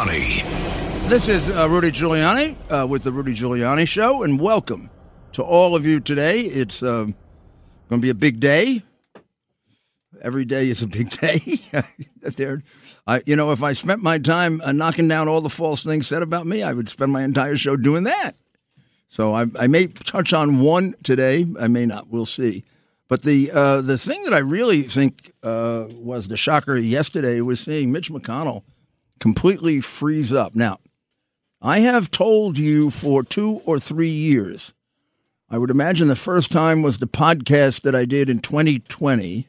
Giuliani. This is uh, Rudy Giuliani uh, with the Rudy Giuliani Show, and welcome to all of you today. It's uh, going to be a big day. Every day is a big day. there, I, you know, if I spent my time uh, knocking down all the false things said about me, I would spend my entire show doing that. So I, I may touch on one today. I may not. We'll see. But the uh, the thing that I really think uh, was the shocker yesterday was seeing Mitch McConnell completely freeze up. Now, I have told you for two or three years. I would imagine the first time was the podcast that I did in 2020,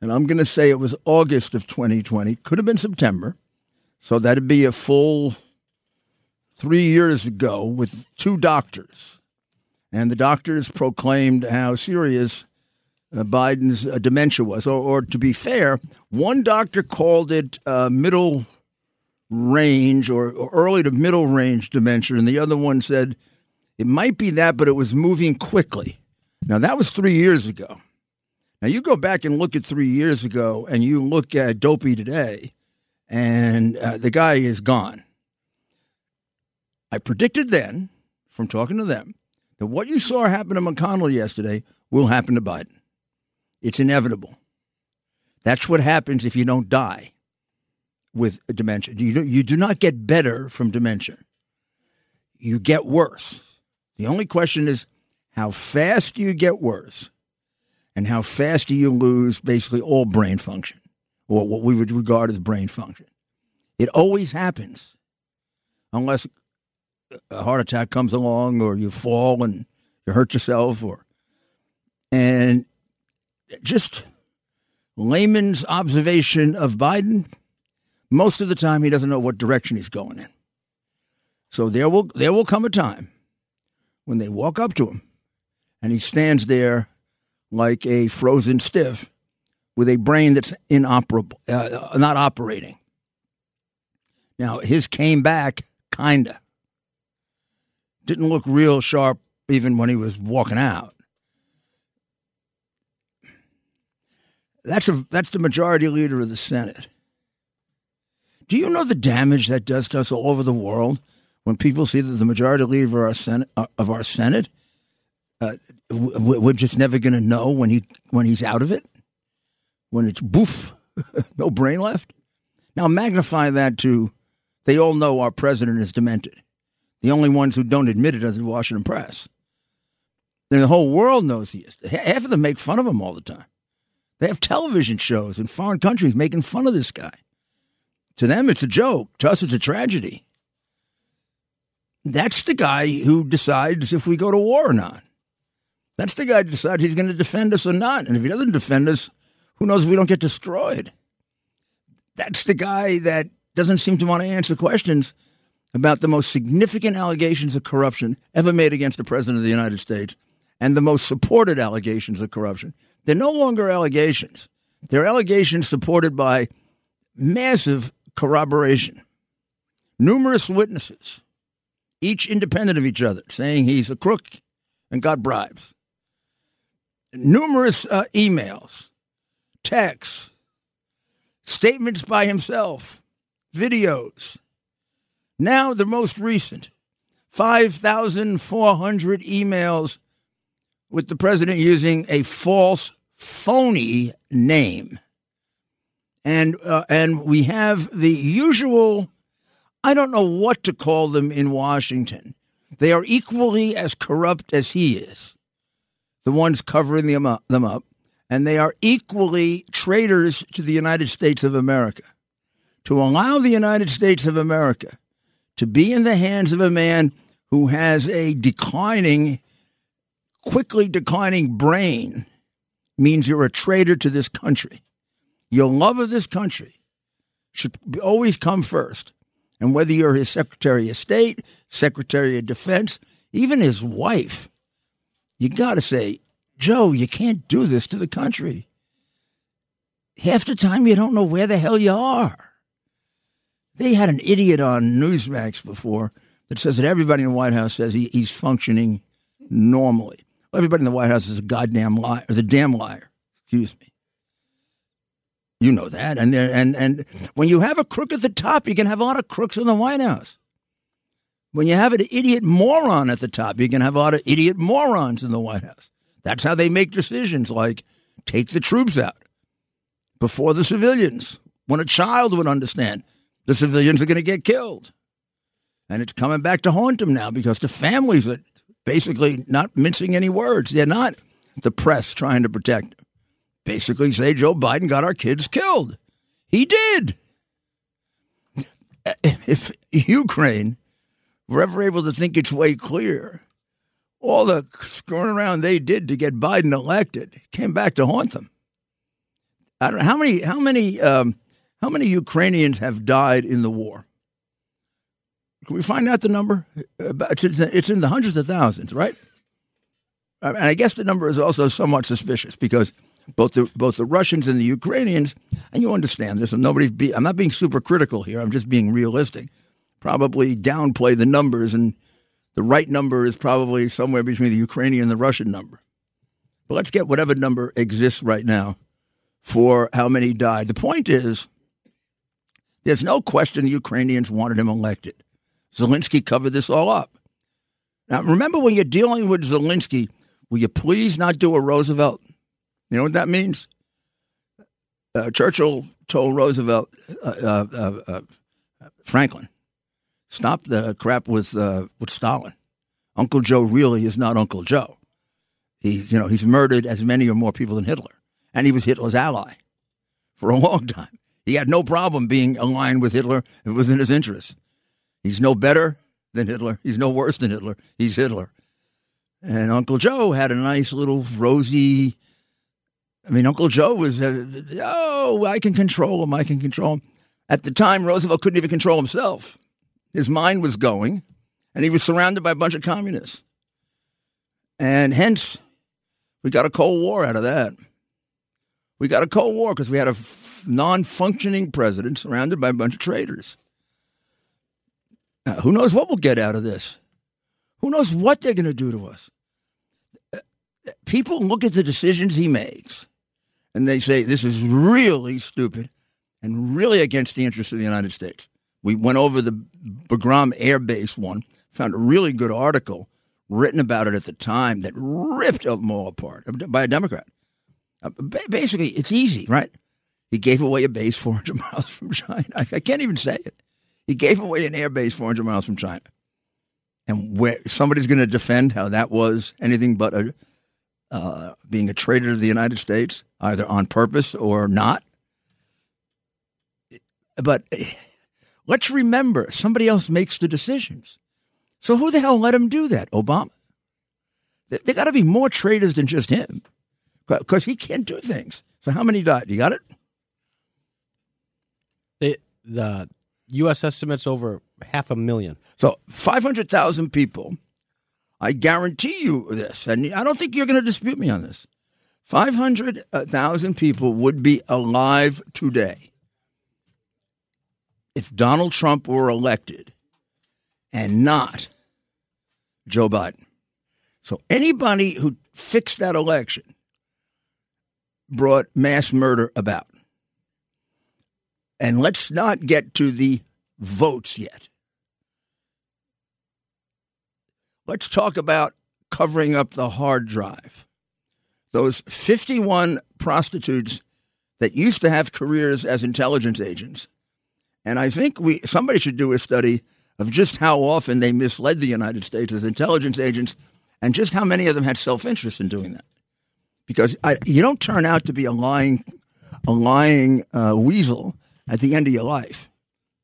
and I'm going to say it was August of 2020. Could have been September, so that'd be a full three years ago with two doctors, and the doctors proclaimed how serious uh, Biden's uh, dementia was. Or, or, to be fair, one doctor called it uh, middle range or, early to middle range dementia, and the other one said it might be that, but it was moving quickly. Now, that was three years ago. Now, you go back and look at three years ago, and you look at Dopey today, and uh, the guy is gone. I predicted then, from talking to them, that what you saw happen to McConnell yesterday will happen to Biden. It's inevitable. That's what happens if you don't die with dementia. You do, you do not get better from dementia. You get worse. The only question is how fast do you get worse and how fast do you lose basically all brain function or what we would regard as brain function. It always happens unless a heart attack comes along or you fall and you hurt yourself or and just layman's observation of Biden, most of the time he doesn't know what direction he's going in. So there will there will come a time when they walk up to him and he stands there like a frozen stiff with a brain that's inoperable, uh, not operating. Now his came back kinda. Didn't look real sharp even when he was walking out. That's a that's the majority leader of the Senate. Do you know the damage that does to us all over the world when people see that the majority leader of our Senate uh, of our Senate uh, we're just never going to know when he when he's out of it, when it's boof, no brain left. Now magnify that to they all know our president is demented. The only ones who don't admit it are the Washington press. And the whole world knows he is. Half of them make fun of him all the time. They have television shows in foreign countries making fun of this guy. To them, it's a joke. To us, it's a tragedy. That's the guy who decides if we go to war or not. That's the guy who decides he's going to defend us or not. And if he doesn't defend us, who knows if we don't get destroyed. That's the guy that doesn't seem to want to answer questions about the most significant allegations of corruption ever made against the President of the United States and the most supported allegations of corruption. They're no longer allegations. They're allegations supported by massive corroboration. Numerous witnesses, each independent of each other, saying he's a crook and got bribes. Numerous uh, emails, texts, statements by himself, videos. Now, the most recent 5,400 emails with the president using a false, phony name. And, uh, and we have the usual, I don't know what to call them in Washington. They are equally as corrupt as he is, the ones covering them up, them up. And they are equally traitors to the United States of America. To allow the United States of America to be in the hands of a man who has a declining quickly declining brain means you're a traitor to this country. Your love of this country should always come first. And whether you're his Secretary of State, Secretary of Defense, even his wife, you got to say, Joe, you can't do this to the country. Half the time you don't know where the hell you are. They had an idiot on Newsmax before that says that everybody in the White House says he, he's functioning normally. Everybody in the White House is a goddamn liar, is a damn liar. Excuse me. You know that. And, and, and when you have a crook at the top, you can have a lot of crooks in the White House. When you have an idiot moron at the top, you can have a lot of idiot morons in the White House. That's how they make decisions like take the troops out before the civilians. When a child would understand, the civilians are going to get killed. And it's coming back to haunt them now because the families are basically not mincing any words. They're not the press trying to protect. Basically, say Joe Biden got our kids killed. He did. If Ukraine were ever able to think its way clear, all the screwing around they did to get Biden elected came back to haunt them. I don't know how many how many um, how many Ukrainians have died in the war. Can we find out the number? It's in the hundreds of thousands, right? And I guess the number is also somewhat suspicious because both the both the Russians and the Ukrainians, and you understand this, and nobody's be, I'm not being super critical here. I'm just being realistic. Probably downplay the numbers, and the right number is probably somewhere between the Ukrainian and the Russian number. But let's get whatever number exists right now for how many died. The point is, there's no question the Ukrainians wanted him elected. Zelensky covered this all up. Now, remember when you're dealing with Zelensky, will you please not do a Roosevelt? You know what that means? Uh, Churchill told Roosevelt, uh, uh, uh, uh Franklin, stop the crap with uh, with Stalin. Uncle Joe really is not Uncle Joe. He, you know, he's murdered as many or more people than Hitler, and he was Hitler's ally for a long time. He had no problem being aligned with Hitler if it was in his interest. He's no better than Hitler. He's no worse than Hitler. He's Hitler. And Uncle Joe had a nice little rosy. I mean, Uncle Joe was, uh, oh, I can control him. I can control him. At the time, Roosevelt couldn't even control himself. His mind was going, and he was surrounded by a bunch of communists. And hence, we got a Cold War out of that. We got a Cold War because we had a f- non functioning president surrounded by a bunch of traitors. Now, who knows what we'll get out of this? Who knows what they're going to do to us? People look at the decisions he makes and they say, this is really stupid and really against the interests of the United States. We went over the Bagram Air Base one, found a really good article written about it at the time that ripped them all apart by a Democrat. Uh, basically, it's easy, right? He gave away a base 400 miles from China. I can't even say it. He gave away an air base 400 miles from China. And where somebody's going to defend how that was anything but a uh, being a traitor to the United States, either on purpose or not. But let's remember, somebody else makes the decisions. So who the hell let him do that? Obama. There, got to be more traitors than just him, because he can't do things. So how many died? You got it? The the U.S. estimates over half a million. So 500,000 people. I guarantee you this, and I don't think you're going to dispute me on this. 500,000 uh, people would be alive today if Donald Trump were elected and not Joe Biden. So anybody who fixed that election brought mass murder about. And let's not get to the votes yet. Let's talk about covering up the hard drive. Those 51 prostitutes that used to have careers as intelligence agents. And I think we somebody should do a study of just how often they misled the United States as intelligence agents and just how many of them had self-interest in doing that. Because I, you don't turn out to be a lying a lying uh, weasel at the end of your life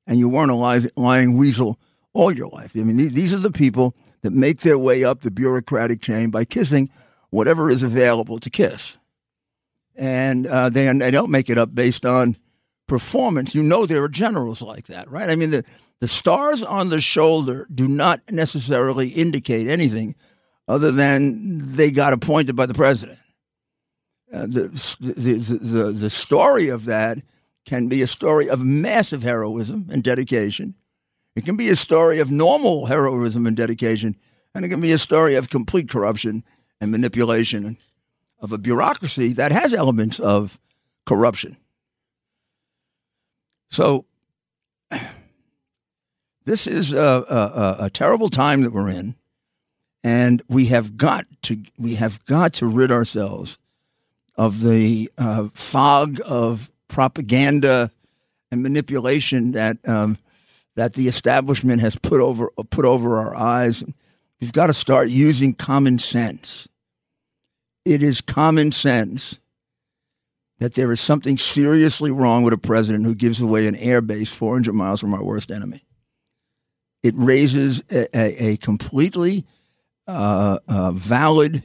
and you weren't a lying weasel all your life. I mean, these are the people that make their way up the bureaucratic chain by kissing whatever is available to kiss. And uh, they, they don't make it up based on performance. You know there are generals like that, right? I mean, the, the stars on the shoulder do not necessarily indicate anything other than they got appointed by the president. Uh, the, the, the, the story of that can be a story of massive heroism and dedication. It can be a story of normal heroism and dedication, and it can be a story of complete corruption and manipulation of a bureaucracy that has elements of corruption. So this is a, a, a, terrible time that we're in, and we have got to we have got to rid ourselves of the uh, fog of propaganda and manipulation that um, that the establishment has put over put over our eyes. We've got to start using common sense. It is common sense that there is something seriously wrong with a president who gives away an air base 400 miles from our worst enemy. It raises a, a, a completely uh, uh, valid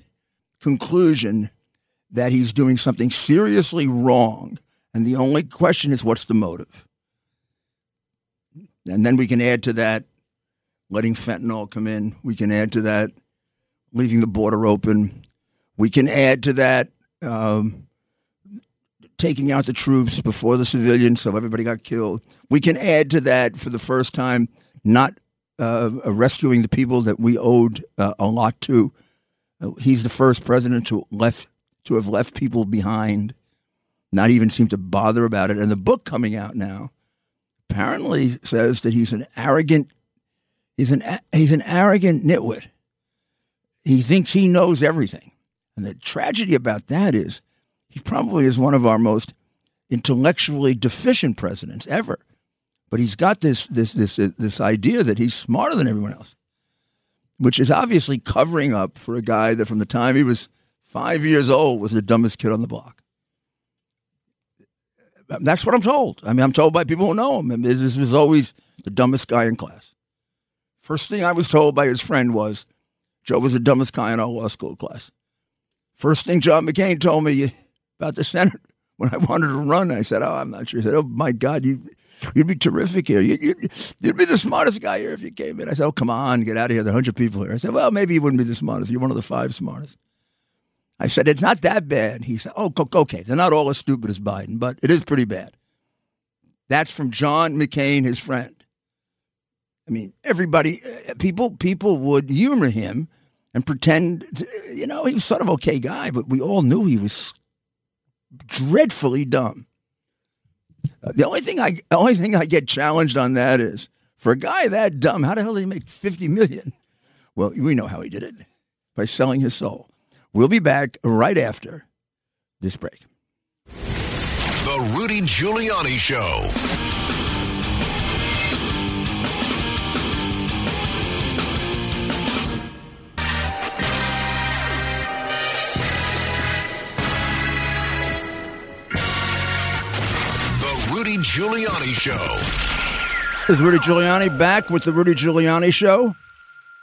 conclusion that he's doing something seriously wrong. And the only question is what's the motive? And then we can add to that letting fentanyl come in. We can add to that leaving the border open. We can add to that um, taking out the troops before the civilians, so everybody got killed. We can add to that for the first time not uh, rescuing the people that we owed uh, a lot to. Uh, he's the first president to left to have left people behind, not even seem to bother about it. And the book coming out now apparently says that he's an arrogant he's an he's an arrogant nitwit. He thinks he knows everything. And the tragedy about that is he probably is one of our most intellectually deficient presidents ever. But he's got this this this this idea that he's smarter than everyone else, which is obviously covering up for a guy that from the time he was five years old was the dumbest kid on the block. That's what I'm told. I mean, I'm told by people who know him. This was always the dumbest guy in class. First thing I was told by his friend was Joe was the dumbest guy in our law school class. First thing John McCain told me about the Senate when I wanted to run, I said, "Oh, I'm not sure." He said, "Oh my God, you you'd be terrific here. You, you, would be the smartest guy here if you came in." I said, "Oh, come on, get out of here. There are hundred people here." I said, "Well, maybe you wouldn't be the smartest. You're one of the five smartest." I said, "It's not that bad." He said, "Oh, okay. They're not all as stupid as Biden, but it is pretty bad." That's from John McCain, his friend. I mean, everybody, uh, people, people would humor him and pretend, you know, he was sort of okay guy, but we all knew he was dreadfully dumb. Uh, the only thing I, the only thing I get challenged on that is for a guy that dumb, how the hell did he make fifty million? Well, we know how he did it by selling his soul. We'll be back right after this break. The Rudy Giuliani Show. Rudy Giuliani Show. This is Rudy Giuliani back with the Rudy Giuliani Show.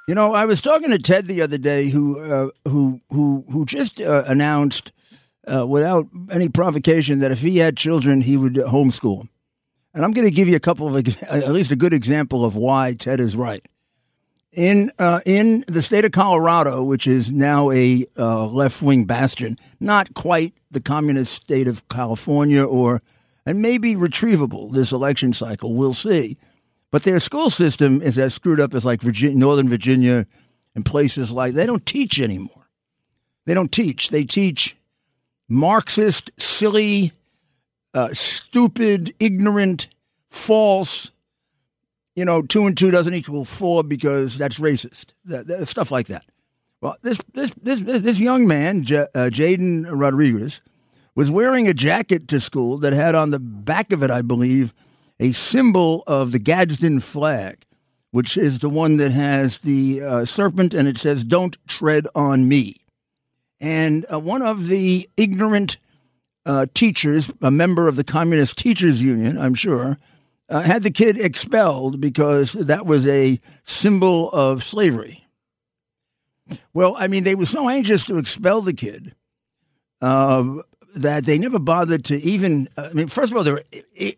You know, I was talking to Ted the other day, who uh, who who who just uh, announced, uh, without any provocation, that if he had children, he would homeschool. And I'm going to give you a couple of, at least a good example of why Ted is right. In uh, in the state of Colorado, which is now a uh, left wing bastion, not quite the communist state of California or and maybe retrievable this election cycle. We'll see. But their school system is as screwed up as like Virginia, Northern Virginia and places like they don't teach anymore. They don't teach. They teach Marxist, silly, uh, stupid, ignorant, false. You know, two and two doesn't equal four because that's racist. That, that, stuff like that. Well, this this this this young man, J- uh, Jaden Rodriguez, was wearing a jacket to school that had on the back of it, I believe, a symbol of the Gadsden flag, which is the one that has the uh, serpent and it says, Don't tread on me. And uh, one of the ignorant uh, teachers, a member of the Communist Teachers Union, I'm sure, uh, had the kid expelled because that was a symbol of slavery. Well, I mean, they were so anxious to expel the kid uh, that they never bothered to even. I mean, first of all, they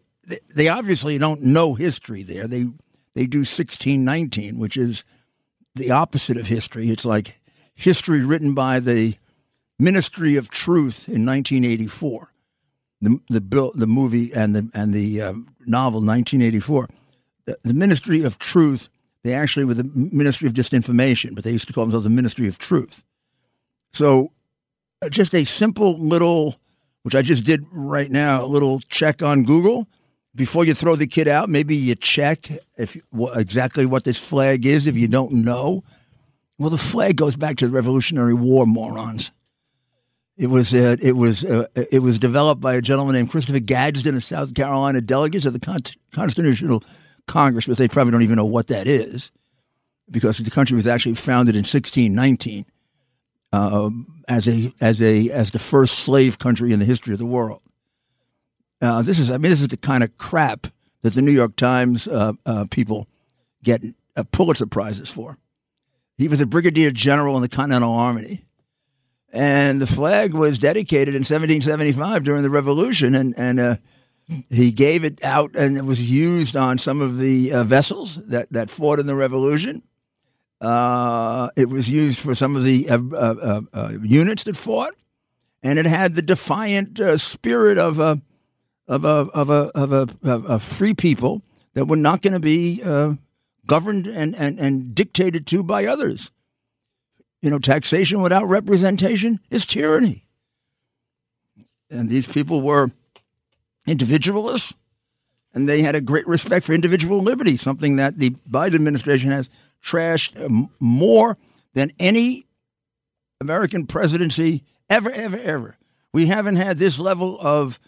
they obviously don't know history there. They they do sixteen nineteen, which is the opposite of history. It's like history written by the Ministry of Truth in 1984. The the bill, the movie and the and the uh, novel 1984. The, the Ministry of Truth. They actually were the Ministry of Disinformation, but they used to call themselves the Ministry of Truth. So, uh, just a simple little which I just did right now, a little check on Google, before you throw the kid out, maybe you check if what, exactly what this flag is if you don't know. Well, the flag goes back to the Revolutionary War, morons. It was uh, it was uh, it was developed by a gentleman named Christopher Gadsden, a South Carolina delegate of the Con- Constitutional Congress, but they probably don't even know what that is because the country was actually founded in 1619 uh, as a as a as the first slave country in the history of the world. Uh, this is I mean this is the kind of crap that the New York Times uh, uh people get uh, Pulitzer prizes for. He was a brigadier general in the Continental Army and the flag was dedicated in 1775 during the Revolution, and and uh, he gave it out, and it was used on some of the vessels that that fought in the Revolution. Uh, it was used for some of the uh, uh, uh, units that fought, and it had the defiant spirit of a of a of a of a, of a free people that were not going to be governed and, and, and dictated to by others. You know, taxation without representation is tyranny. And these people were individualists, and they had a great respect for individual liberty, something that the Biden administration has trashed more than any American presidency ever, ever, ever. We haven't had this level of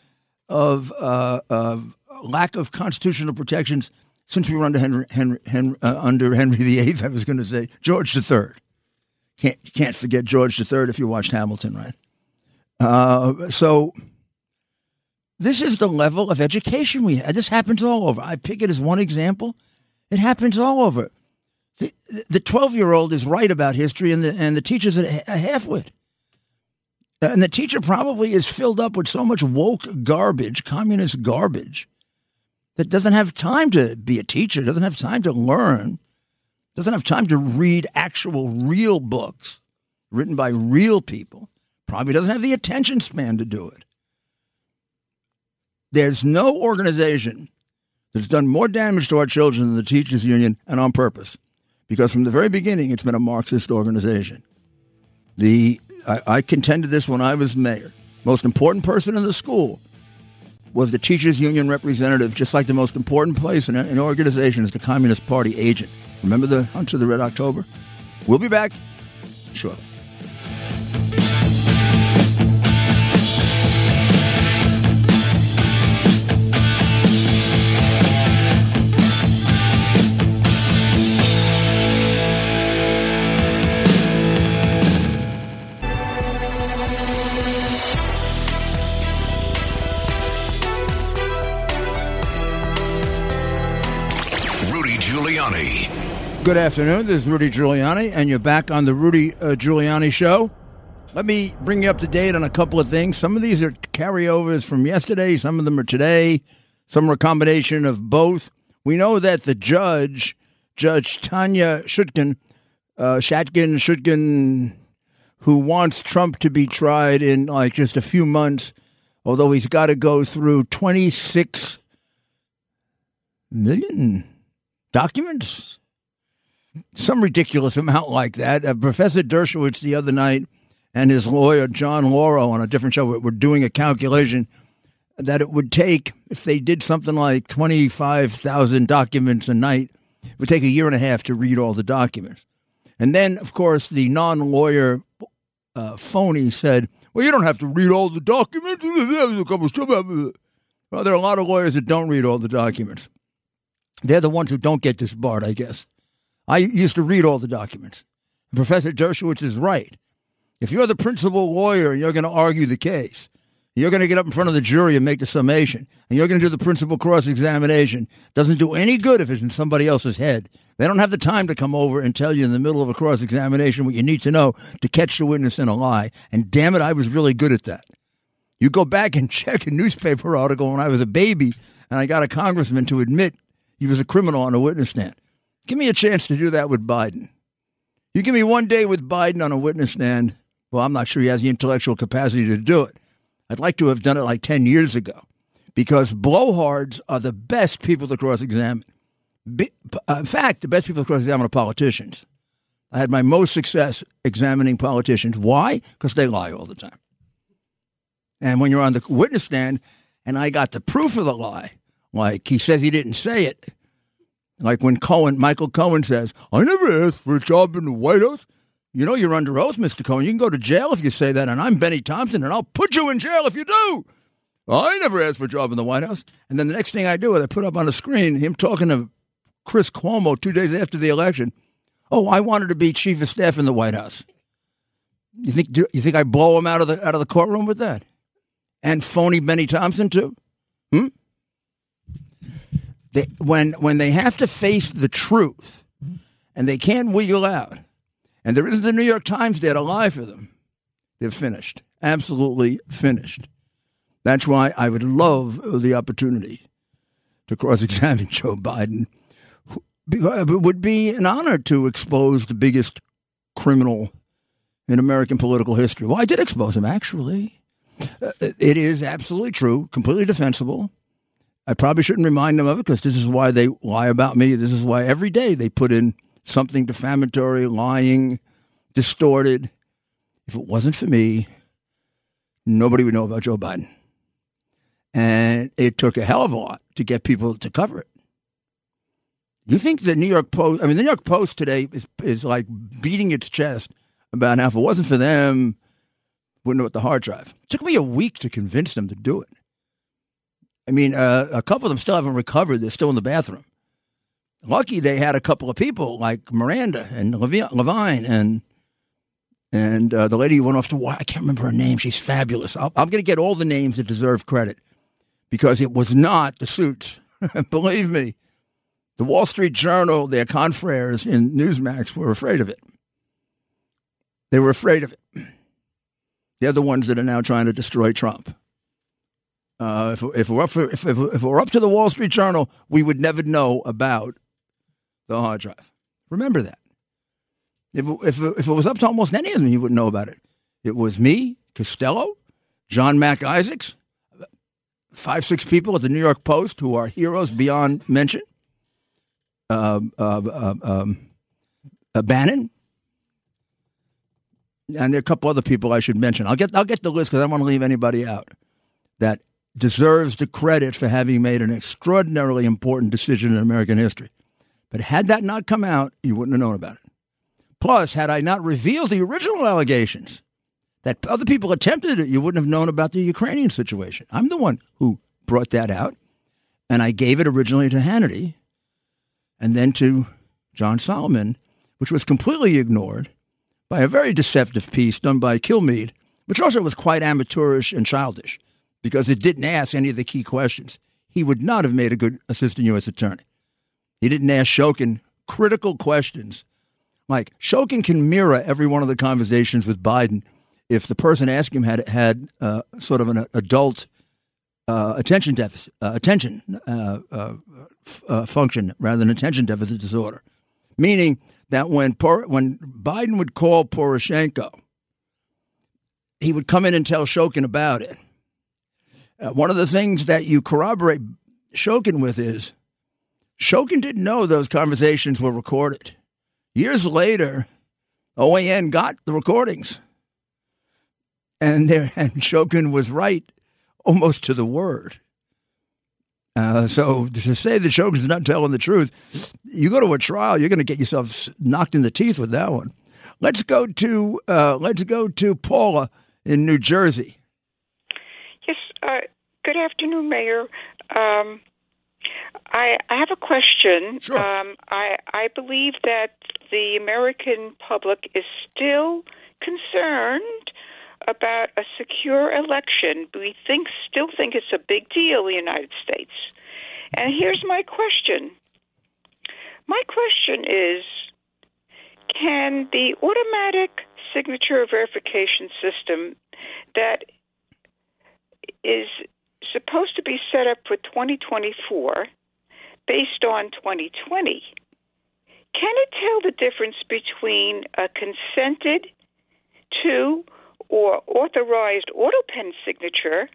of, uh, of lack of constitutional protections since we were under Henry, Henry, Henry uh, under Henry VIII. I was going to say George III. Can't can't forget George III if you watched Hamilton, right? Uh, so this is the level of education we have. This happens all over. I pick it as one example. It happens all over. The twelve year old is right about history, and the and the teacher's a, halfwit. Uh, and the teacher probably is filled up with so much woke garbage, communist garbage, that doesn't have time to be a teacher, doesn't have time to learn, doesn't have time to read actual real books written by real people, probably doesn't have the attention span to do it. There's no organization that's done more damage to our children than the Teachers Union, and on purpose, because from the very beginning it's been a Marxist organization. The I, I contended this when I was mayor. Most important person in the school was the teachers union representative, just like the most important place in an organization is the Communist Party agent. Remember the Hunt for the Red October? We'll be back shortly. Good afternoon. This is Rudy Giuliani, and you're back on the Rudy uh, Giuliani Show. Let me bring you up to date on a couple of things. Some of these are carryovers from yesterday, some of them are today, some are a combination of both. We know that the judge, Judge Tanya Chutkan, uh, Shatkin, Chutkan, who wants Trump to be tried in like just a few months, although he's got to go through 26 million documents some ridiculous amount like that. Uh, Professor Dershowitz the other night and his lawyer John Lauro on a different show were doing a calculation that it would take if they did something like twenty five thousand documents a night. It would take a year and a half to read all the documents, and then of course the non lawyer uh, phony said, "Well, you don't have to read all the documents." Well, there are a lot of lawyers that don't read all the documents. They're the ones who don't get disbarred, I guess. I used to read all the documents. Professor Dershowitz is right. If you're the principal lawyer and you're going to argue the case, you're going to get up in front of the jury and make the summation, and you're going to do the principal cross examination. Doesn't do any good if it's in somebody else's head. They don't have the time to come over and tell you in the middle of a cross examination what you need to know to catch the witness in a lie. And damn it, I was really good at that. You go back and check a newspaper article when I was a baby, and I got a congressman to admit he was a criminal on a witness stand. Give me a chance to do that with Biden. You give me one day with Biden on a witness stand. Well, I'm not sure he has the intellectual capacity to do it. I'd like to have done it like 10 years ago because blowhards are the best people to cross examine. Uh, in fact, the best people to cross examine are politicians. I had my most success examining politicians. Why? Because they lie all the time. And when you're on the witness stand and I got the proof of the lie, Like he says he didn't say it. Like when Cohen, Michael Cohen says, I never asked for a job in the White House. You know you're under oath, Mr. Cohen. You can go to jail if you say that, and I'm Bennie Thompson, and I'll put you in jail if you do. I never asked for a job in the White House. And then the next thing I do is I put up on the screen him talking to Chris Cuomo two days after the election. Oh, I wanted to be chief of staff in the White House. You think you think I blow him out of the out of the courtroom with that? And phony Bennie Thompson too? Hmm? They, when when they have to face the truth and they can't wiggle out, and there isn't the New York Times there to lie for them, they're finished. Absolutely finished. That's why I would love the opportunity to cross examine Joe Biden. It would be an honor to expose the biggest criminal in American political history. Well, I did expose him, actually. Uh, it is absolutely true, completely defensible. I probably shouldn't remind them of it because this is why they lie about me. This is why every day they put in something defamatory, lying, distorted. If it wasn't for me, nobody would know about Joe Biden. And it took a hell of a lot to get people to cover it. You think the New York Post, I mean, the New York Post today is, is like beating its chest about how if it wasn't for them, wouldn't know what the hard drive. It took me a week to convince them to do it. I mean, uh, a couple of them still haven't recovered. They're still in the bathroom. Lucky they had a couple of people like Miranda Devine and and uh, the lady who went off to I can't remember her name. She's fabulous. i am going to get all the names that deserve credit because it was not the suits. Believe me, the Wall Street Journal, their confreres in Newsmax were afraid of it. They were afraid of it. They're the ones that are now trying to destroy Trump. Uh, if, if, we're up for, if, if, if we're up to the Wall Street Journal, we would never know about the hard drive. Remember that. If, if, if it was up to almost any of them, you wouldn't know about it. It was me, Costello, John Mac Isaacs, five, six people at the New York Post who are heroes beyond mention. Uh, uh, um, uh, Bannon, and there are a couple other people I should mention. I'll get I'll get the list because I don't want to leave anybody out that deserves the credit for having made an extraordinarily important decision in American history. But had that not come out, you wouldn't have known about it. Plus, had I not revealed the original allegations that other people attempted it, you wouldn't have known about the Ukrainian situation. I'm the one who brought that out, and I gave it originally to Hannity and then to John Solomon, which was completely ignored by a very deceptive piece done by Kilmeade, which also was quite amateurish and childish because it didn't ask any of the key questions. He would not have made a good assistant U.S. attorney. He didn't ask Shokin critical questions. Like Shokin can mirror every one of the conversations with Biden if the person asking him had had uh, sort of an adult uh, attention deficit, uh, attention uh, uh, f- uh, function rather than attention deficit disorder, meaning that when Por- when Biden would call Poroshenko, he would come in and tell Shokin about it. Uh, one of the things that you corroborate Shokin with is Shokin didn't know those conversations were recorded. Years later, OAN got the recordings, and there and Shokin was right almost to the word. Uh, so to say that Shokin's not telling the truth, you go to a trial, you're going to get yourself knocked in the teeth with that one. Let's go to uh, let's go to Paula in New Jersey. Uh, good afternoon, Mayor. Um, I, I have a question. Sure. Um, I I believe that the American public is still concerned about a secure election. We think still think it's a big deal in the United States. And here's my question. My question is can the automatic signature verification system that is supposed to be set up for 2024 based on 2020 can it tell the difference between a consented to or authorized auto pen signature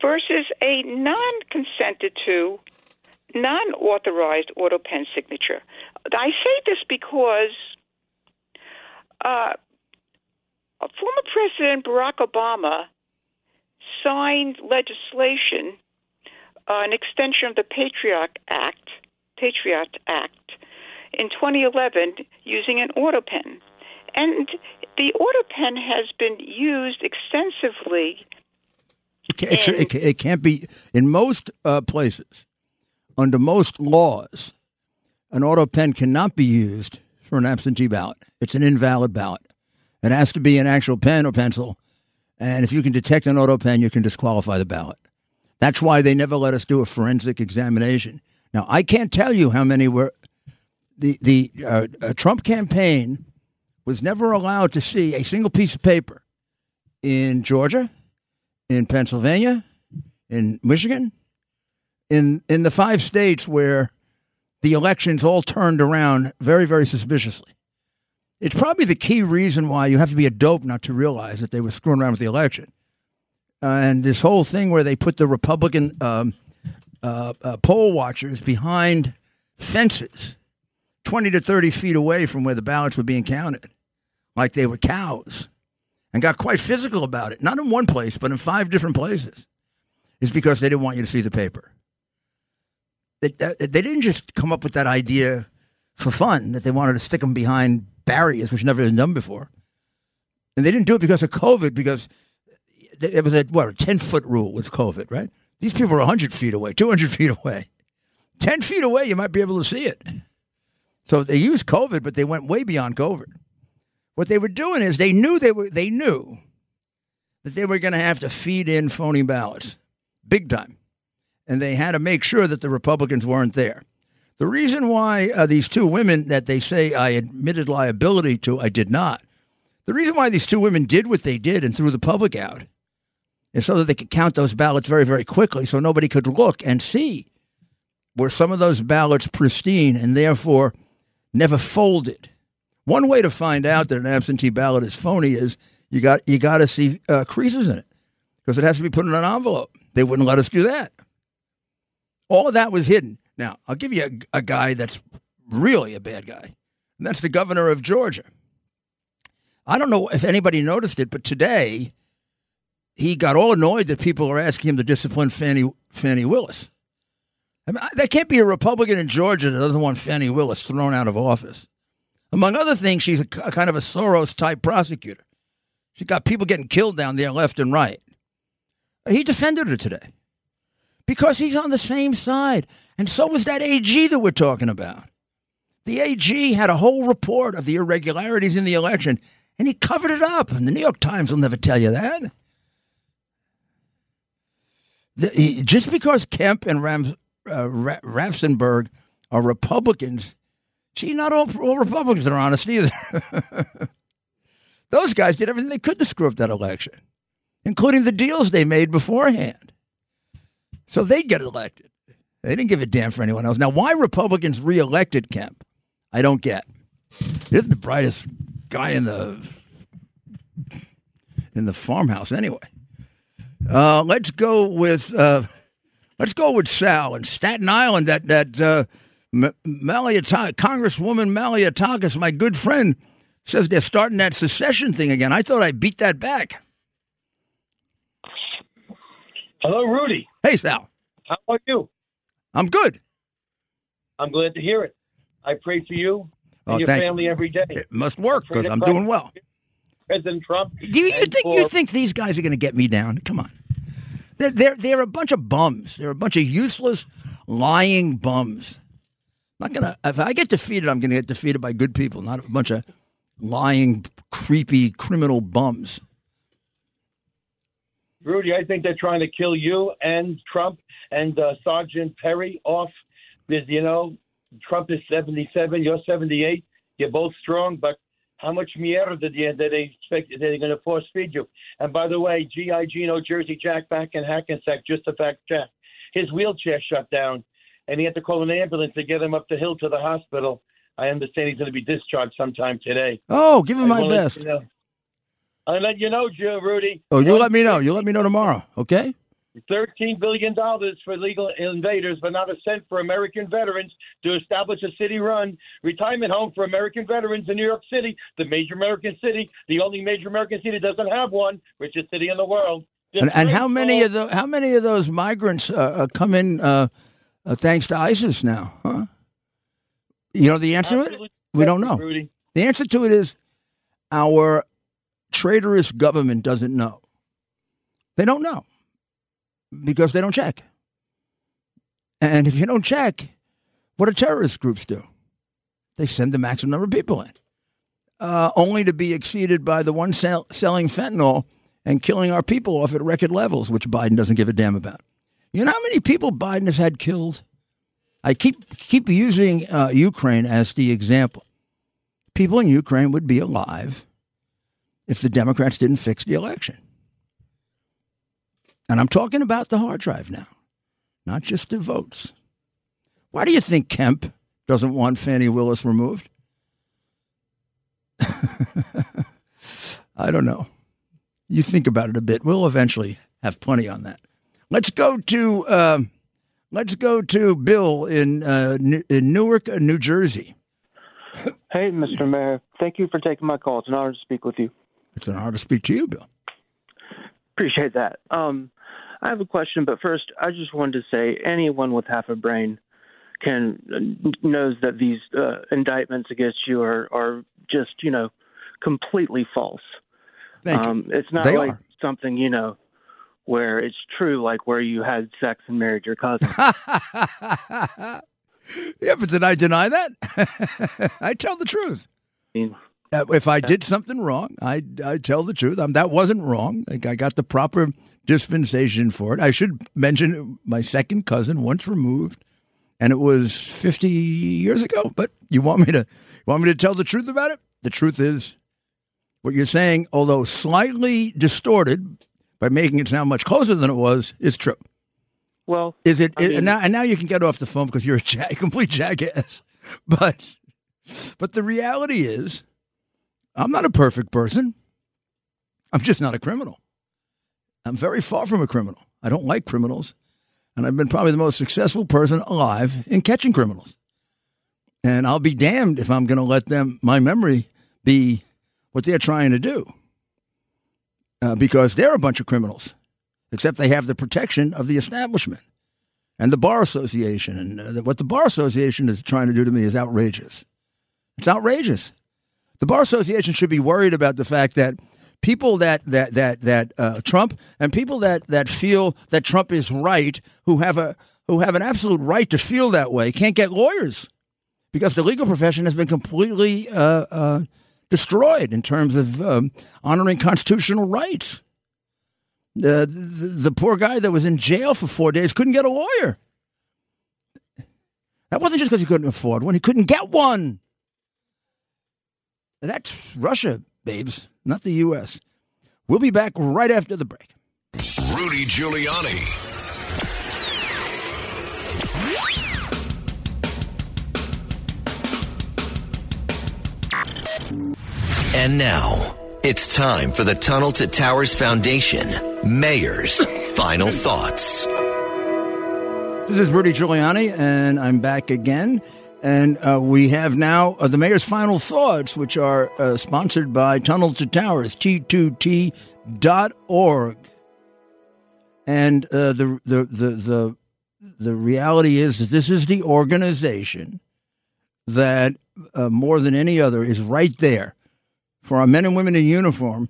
versus a non consented to, non authorized auto pen signature. I say this because uh, former President Barack Obama signed legislation uh, an extension of the Patriot Act, Patriot Act, in 2011 using an auto pen, and the auto pen has been used extensively. It can't, it, it, it can't be in most uh, places, under most laws. An auto pen cannot be used for an absentee ballot. It's an invalid ballot. It has to be an actual pen or pencil, and if you can detect an auto pen, you can disqualify the ballot. That's why they never let us do a forensic examination. Now, I can't tell you how many were. The the uh, uh, Trump campaign was never allowed to see a single piece of paper in Georgia, in Pennsylvania, in Michigan, in in the five states where the elections all turned around very very suspiciously. It's probably the key reason why you have to be a dope not to realize that they were screwing around with the election. Uh, and this whole thing where they put the Republican um, uh, uh, poll watchers behind fences, 20 to 30 feet away from where the ballots were being counted, like they were cows, and got quite physical about it. Not in one place, but in five different places, is because they didn't want you to see the paper. They, they didn't just come up with that idea for fun, that they wanted to stick them behind barriers, which never been done before. And they didn't do it because of COVID, because it was a what a ten foot rule with COVID, right? These people are hundred feet away, two hundred feet away, ten feet away. You might be able to see it. So they used COVID, but they went way beyond COVID. What they were doing is they knew they were they knew that they were going to have to feed in phony ballots, big time, and they had to make sure that the Republicans weren't there. The reason why uh, these two women that they say I admitted liability to, I did not. The reason why these two women did what they did and threw the public out is so that they could count those ballots very, very quickly so nobody could look and see were some of those ballots pristine and therefore never folded. One way to find out that an absentee ballot is phony is you got you got to see uh, creases in it because it has to be put in an envelope. They wouldn't let us do that. All of that was hidden. Now I'll give you a, a guy that's really a bad guy, and that's the governor of Georgia. I don't know if anybody noticed it, but today he got all annoyed that people are asking him to discipline Fannie, Fani Willis. I mean, there can't be a Republican in Georgia that doesn't want Fani Willis thrown out of office. Among other things, she's a, a kind of a Soros type prosecutor. She's got people getting killed down there left and right. He defended her today because he's on the same side. And so was that AG that we're talking about. The AG had a whole report of the irregularities in the election, and he covered it up. And the New York Times will never tell you that. The, just because Kemp and Rams, uh, Raffensperger are Republicans, gee, not all, all Republicans are honest either. Those guys did everything they could to screw up that election, including the deals they made beforehand. So they get elected. They didn't give a damn for anyone else. Now, why Republicans reelected Kemp, I don't get. He isn't the brightest guy in the in the farmhouse anyway. Uh, let's go with uh, let's go with Sal in Staten Island. That that uh, M- Congresswoman Malliotakis, my good friend, says they're starting that secession thing again. I thought I beat that back. Hello, Rudy. Hey, Sal. How are you? I'm good. I'm glad to hear it. I pray for you and Oh, your family you. every day. It must work because I'm doing well. President Trump. Do you, think you think these guys are going to get me down? Come on, they're they're they're a bunch of bums. They're a bunch of useless, lying bums. Not gonna. If I get defeated, I'm going to get defeated by good people, not a bunch of lying, creepy, criminal bums. Rudy, I think they're trying to kill you and Trump and uh, Sergeant Perry off. Because, you know, Trump is 77, you're 78. You're both strong, but how much mierda did, you, did they expect that they're going to force feed you? And by the way, G.I. Gino, Jersey Jack back in Hackensack, just a fact check. His wheelchair shut down, and he had to call an ambulance to get him up the hill to the hospital. I understand he's going to be discharged sometime today. Oh, give him I my best. you know. I'll let you know, Joe, Rudy. Oh, you let me know. You let me know tomorrow. Okay. Thirteen billion dollars for legal invaders, but not a cent for American veterans to establish a city-run retirement home for American veterans in New York City, the major American city, the only major American city that doesn't have one, richest city in the world. And, and how many of the how many of those migrants uh, uh, come in uh, uh, thanks to ISIS now? Huh? You know the answer to it? We don't know. Rudy. The answer to it is our traitorous government doesn't know. They don't know because they don't check. And if you don't check, what do terrorist groups do? They send the maximum number of people in, uh, only to be exceeded by the one sell- selling fentanyl and killing our people off at record levels, which Biden doesn't give a damn about. You know how many people Biden has had killed? I keep keep using uh, Ukraine as the example. People in Ukraine would be alive if the Democrats didn't fix the election. And I'm talking about the hard drive now, not just the votes. Why do you think Kemp doesn't want Fani Willis removed? I don't know. You think about it a bit. We'll eventually have plenty on that. Let's go to uh, let's go to Bill in, uh, in Newark, uh, New Jersey. Hey, Mr. Mayor. Thank you for taking my call. It's an honor to speak with you. It's an honor to speak to you, Bill. Appreciate that. Um, I have a question, but first, I just wanted to say anyone with half a brain can knows that these uh, indictments against you are are just you know completely false. Thank um, you. It's not They like are. something you know where it's true, like where you had sex and married your cousin. yeah, but did I deny that? I tell the truth. I mean, Uh, if I did something wrong, I I tell the truth. Um, that wasn't wrong. Like, I got the proper dispensation for it. I should mention my second cousin once removed, and it was fifty years ago. But you want me to you want me to tell the truth about it? The truth is, what you're saying, although slightly distorted by making it sound much closer than it was, is true. well, Is it? I it- and now, and now you can get off the phone because you're a ja- complete jackass. But, but the reality is, I'm not a perfect person. I'm just not a criminal. I'm very far from a criminal. I don't like criminals, and I've been probably the most successful person alive in catching criminals. And I'll be damned if I'm going to let them my memory be what they're trying to do, uh, because they're a bunch of criminals except they have the protection of the establishment and the bar association. And uh, what the bar association is trying to do to me is outrageous. It's outrageous. The bar association should be worried about the fact that people that that that that uh, Trump and people that that feel that Trump is right, who have a who have an absolute right to feel that way, can't get lawyers because the legal profession has been completely uh, uh, destroyed in terms of um, honoring constitutional rights. The, the the poor guy that was in jail for four days couldn't get a lawyer. That wasn't just because he couldn't afford one; he couldn't get one. That's Russia, babes, not the U.S. We'll be back right after the break. Rudy Giuliani. And now, it's time for the Tunnel to Towers Foundation Mayor's Final Thoughts. This is Rudy Giuliani, and I'm back again. And uh, we have now uh, the mayor's final thoughts, which are uh, sponsored by Tunnel to Towers, T2T.org. And uh, the, the, the, the, the reality is that this is the organization that, uh, more than any other, is right there for our men and women in uniform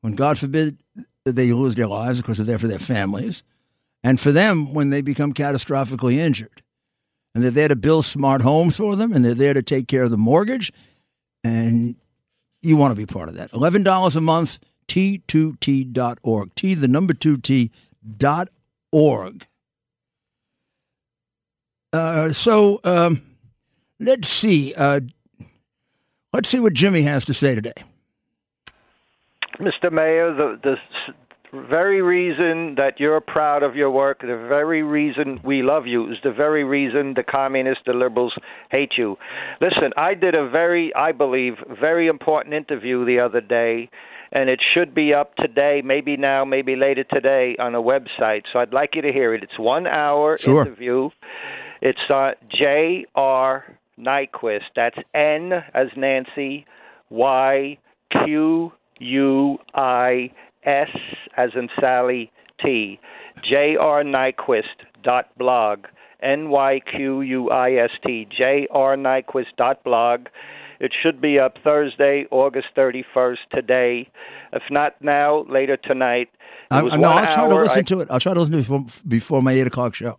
when, God forbid, they lose their lives because they're there for their families and for them when they become catastrophically injured. And they're there to build smart homes for them, and they're there to take care of the mortgage. And you want to be part of that. $11 a month, T2T.org. T, the number 2T dot org. Uh, so um, let's see. Uh, let's see what Jimmy has to say today. Mr. Mayor, the, the very reason that you're proud of your work, the very reason we love you, is the very reason the communists, the liberals hate you. Listen, I did a very, I believe, very important interview the other day, and it should be up today, maybe now, maybe later today on a website. So I'd like you to hear it. It's one hour Sure. interview. It's uh, J.R. Nyquist. That's N as Nancy, Y Q U I S as in Sally T. J.R. Nyquist dot blog. N Y Q U I S T. J.R. Nyquist dot blog. It should be up Thursday, August 31st, today. If not now, later tonight. I, no, I'll try to listen I- to it. I'll try to listen to it before, before my eight o'clock show.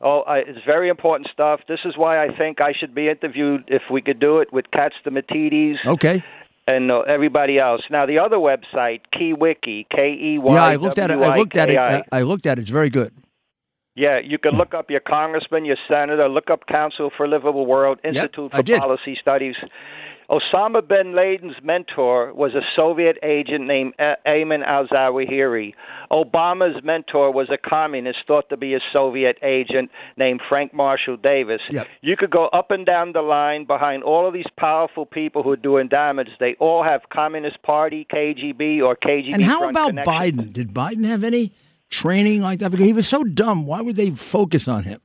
Oh, I, it's very important stuff. This is why I think I should be interviewed if we could do it with Katz the Matidis Okay. And uh, everybody else. Now, the other website, KeyWiki, K E Y. Yeah, I looked at it. I looked at it. I, I looked at it. It's very good. Yeah, you can look up your congressman, your senator, look up Council for Livable World, Institute I for. Policy Studies. Osama bin Laden's mentor was a Soviet agent named Ayman al Zawahiri. Obama's mentor was a communist thought to be a Soviet agent named Frank Marshall Davis. Yep. You could go up and down the line behind all of these powerful people who are doing damage. They all have Communist Party, KGB, or KGB. And how about. Biden? Did Biden have any training like that? Because he was so dumb. Why would they focus on him?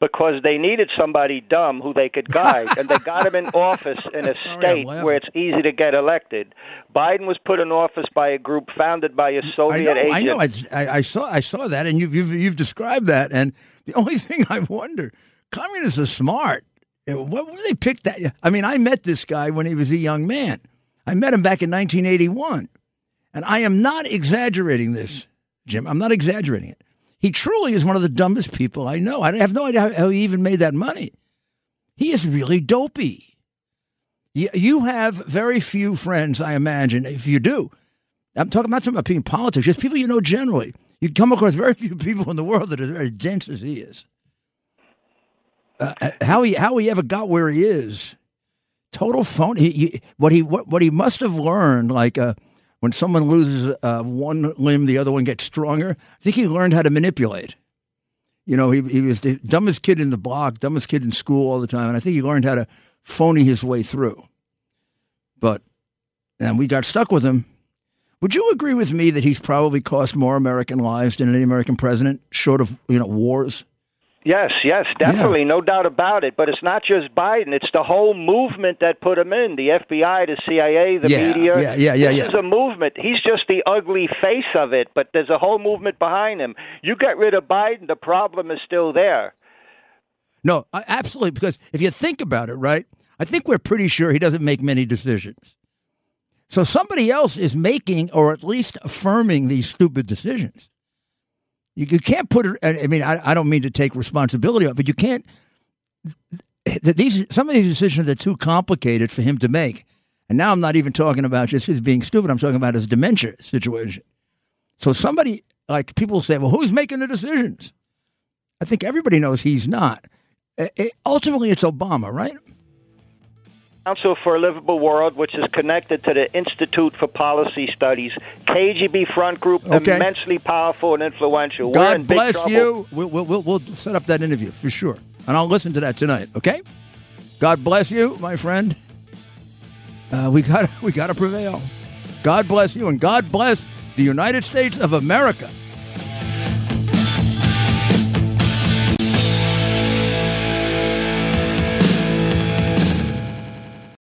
Because they needed somebody dumb who they could guide, and they got him in office in a state I'm where it's easy to get elected. Biden was put in office by a group founded by a Soviet know. agent. I know. I, I saw. I saw that, and you've, you've you've described that. And the only thing I wonder, communists are smart. Uh, What would they pick that? I mean, I met this guy when he was a young man. I met him back in 1981, and I am not exaggerating this, Jim. I'm not exaggerating it. He truly is one of the dumbest people I know. I have no idea how, he even made that money. He is really dopey. You, have very few friends, I imagine, if you do. I'm talking not talking about being politics, just people you know generally. You come across very few people in the world that are as dense as he is. Uh, how he how he ever got where he is, total phone. He, he, what he what, what he must have learned, like uh, when someone loses uh, one limb, the other one gets stronger. I think he learned how to manipulate. You know, he he was the dumbest kid in the block, dumbest kid in school all the time, and I think he learned how to phony his way through. But and we got stuck with him. Would you agree with me that he's probably cost more American lives than any American president, short of you know wars? Yes, yes, definitely, no doubt about it. But it's not just Biden; it's the whole movement that put him in. The FBI, the CIA, the Yeah, media. yeah, yeah, yeah, This yeah. is a movement. He's just the ugly face of it, but there's a whole movement behind him. You get rid of Biden, the problem is still there. No, absolutely. Because if you think about it, right, I think we're pretty sure he doesn't make many decisions. So somebody else is making or at least affirming these stupid decisions. You, you can't put it. I mean, I, I don't mean to take responsibility of but you can't. These some of these decisions are too complicated for him to make. And now I'm not even talking about just his being stupid. I'm talking about his dementia situation. So somebody like people say, well, who's making the decisions? I think everybody knows he's not. Uh, uh, ultimately, it's Obama, right? Council for a Livable World, which is connected to the Institute for Policy Studies, KGB front group, Okay. immensely powerful and influential. We're in God big bless trouble. you. We'll, we'll, we'll, we'll set up that interview for sure. And I'll listen to that tonight, okay? God bless you, my friend. Uh, we got we got to prevail. God bless you, and God bless the United States of America.